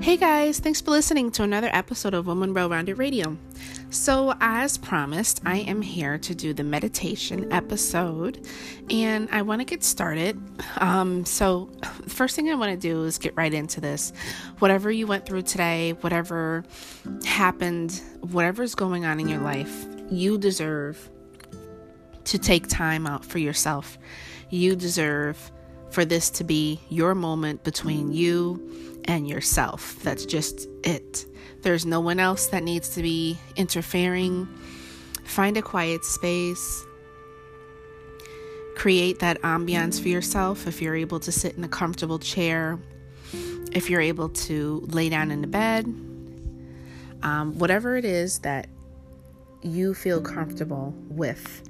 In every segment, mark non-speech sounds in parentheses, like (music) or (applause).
Hey guys, thanks for listening to another episode of Woman Well Rounded Radio. So, as promised, I am here to do the meditation episode and I want to get started. Um, so, (laughs) first thing I want to do is get right into this. Whatever you went through today, whatever happened, whatever's going on in your life, you deserve to take time out for yourself. You deserve for this to be your moment between you and yourself. That's just it. There's no one else that needs to be interfering. Find a quiet space. Create that ambiance for yourself if you're able to sit in a comfortable chair, if you're able to lay down in the bed, um, whatever it is that you feel comfortable with,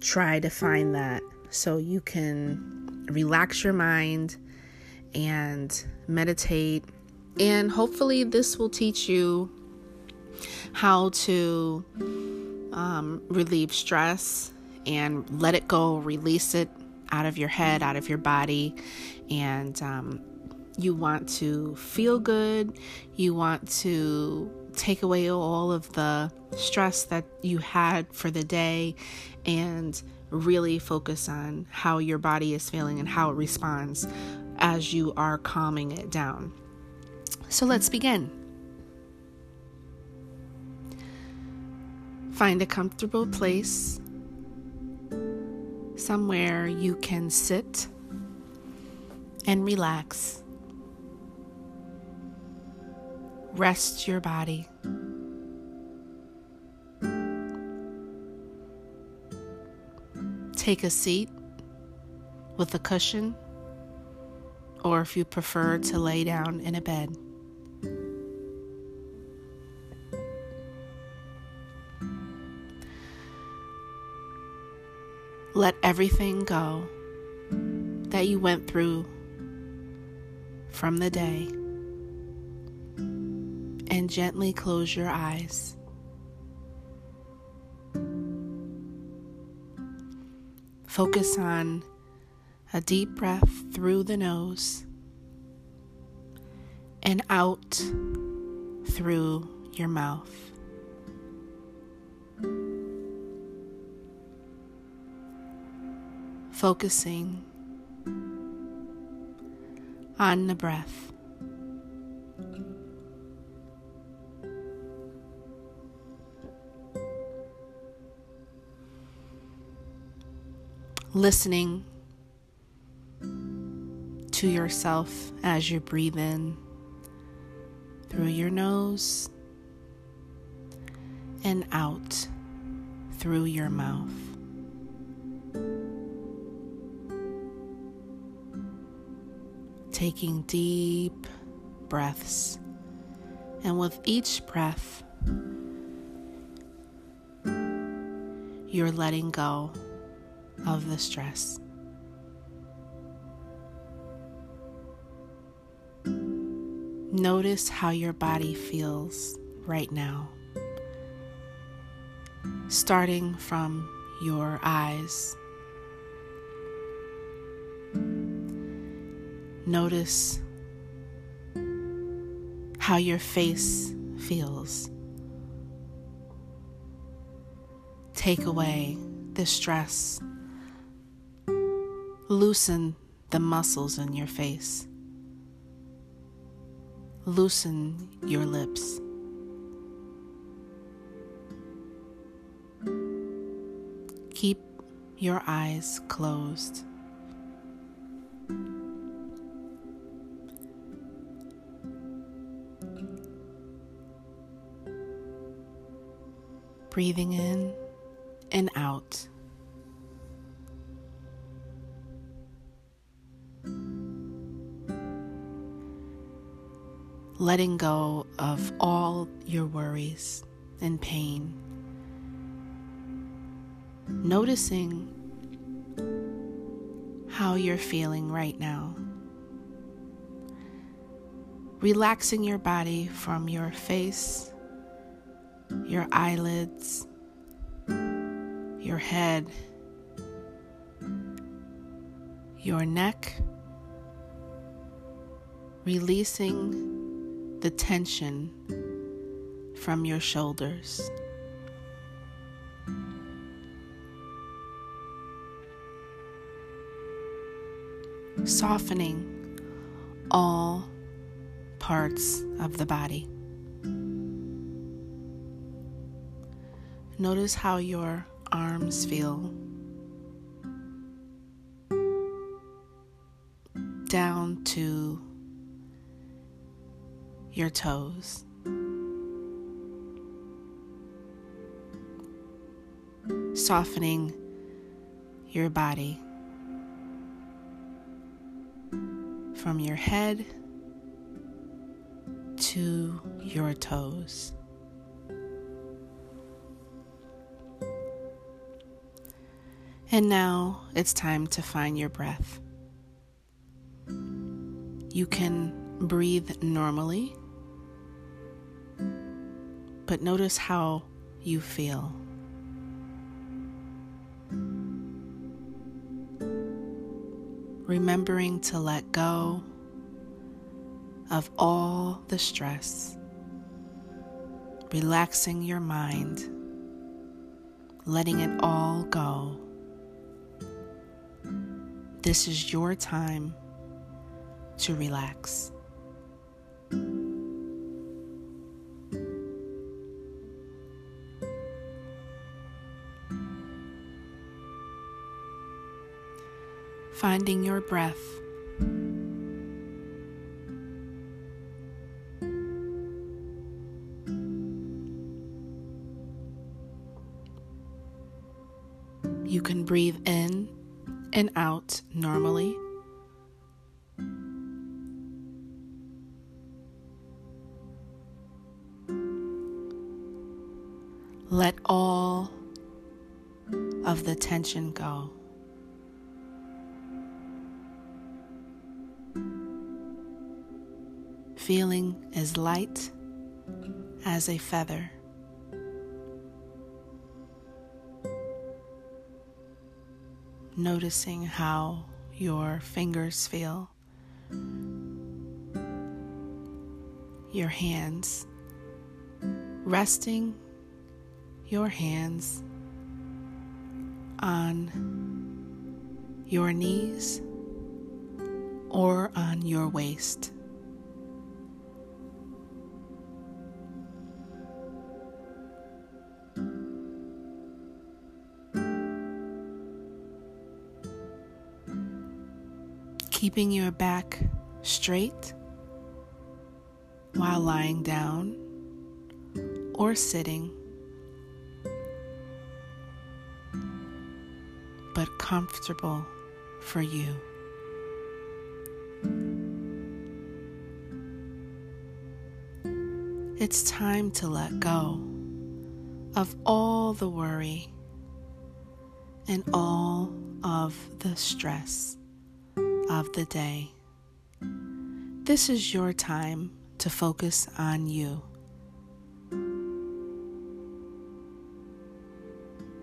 try to find that so you can relax your mind and meditate. And hopefully, this will teach you how to um, relieve stress and let it go, release it out of your head, out of your body. And um, you want to feel good, you want to take away all of the stress that you had for the day and really focus on how your body is feeling and how it responds as you are calming it down. So let's begin. Find a comfortable place, somewhere you can sit and relax. Rest your body. Take a seat with a cushion, or if you prefer to lay down in a bed. Let everything go that you went through from the day and gently close your eyes. Focus on a deep breath through the nose and out through your mouth. Focusing on the breath. Listening to yourself as you breathe in through your nose and out through your mouth. Taking deep breaths, and with each breath, you're letting go of the stress. Notice how your body feels right now, starting from your eyes. Notice how your face feels. Take away the stress Loosen the muscles in your face. Loosen your lips. Keep your eyes closed. Breathing in and out. Letting go of all your worries and pain. Noticing how you're feeling right now. Relaxing your body from your face, your eyelids, your head, your neck, releasing the tension from your shoulders. Softening all parts of the body. Notice how your arms feel down to your toes. Softening your body from your head to your toes. And now it's time to find your breath. You can breathe normally, but notice how you feel. Remembering to let go of all the stress, relaxing your mind, letting it all go. This is your time to relax. Finding your breath. You can breathe in and out normally. Let all of the tension go. Feeling as light as a feather. Noticing how your fingers feel, your hands resting your hands on your knees or on your waist. Keeping your back straight while lying down or sitting. but comfortable for you. It's time to let go of all the worry and all of the stress of the day. This is your time to focus on you.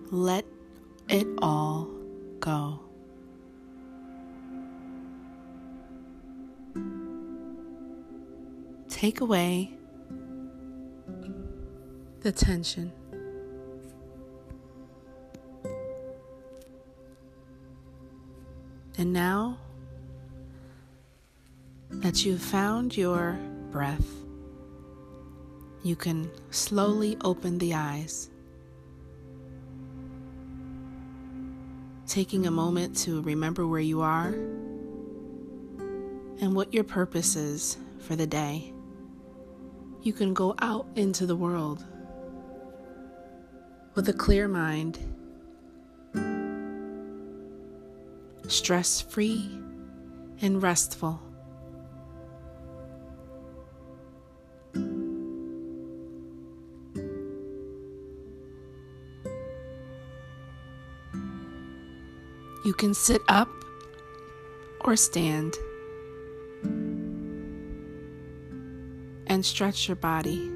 Let it all go. Take away the tension. And now that you've found your breath, you can slowly open the eyes. taking a moment to remember where you are and what your purpose is for the day. You can go out into the world with a clear mind, stress free and restful. You can sit up or stand and stretch your body.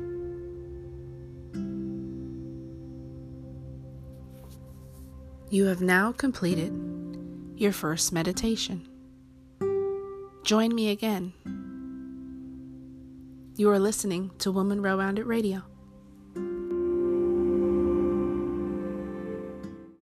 You have now completed your first meditation. Join me again You are listening to Woman Rounded Radio.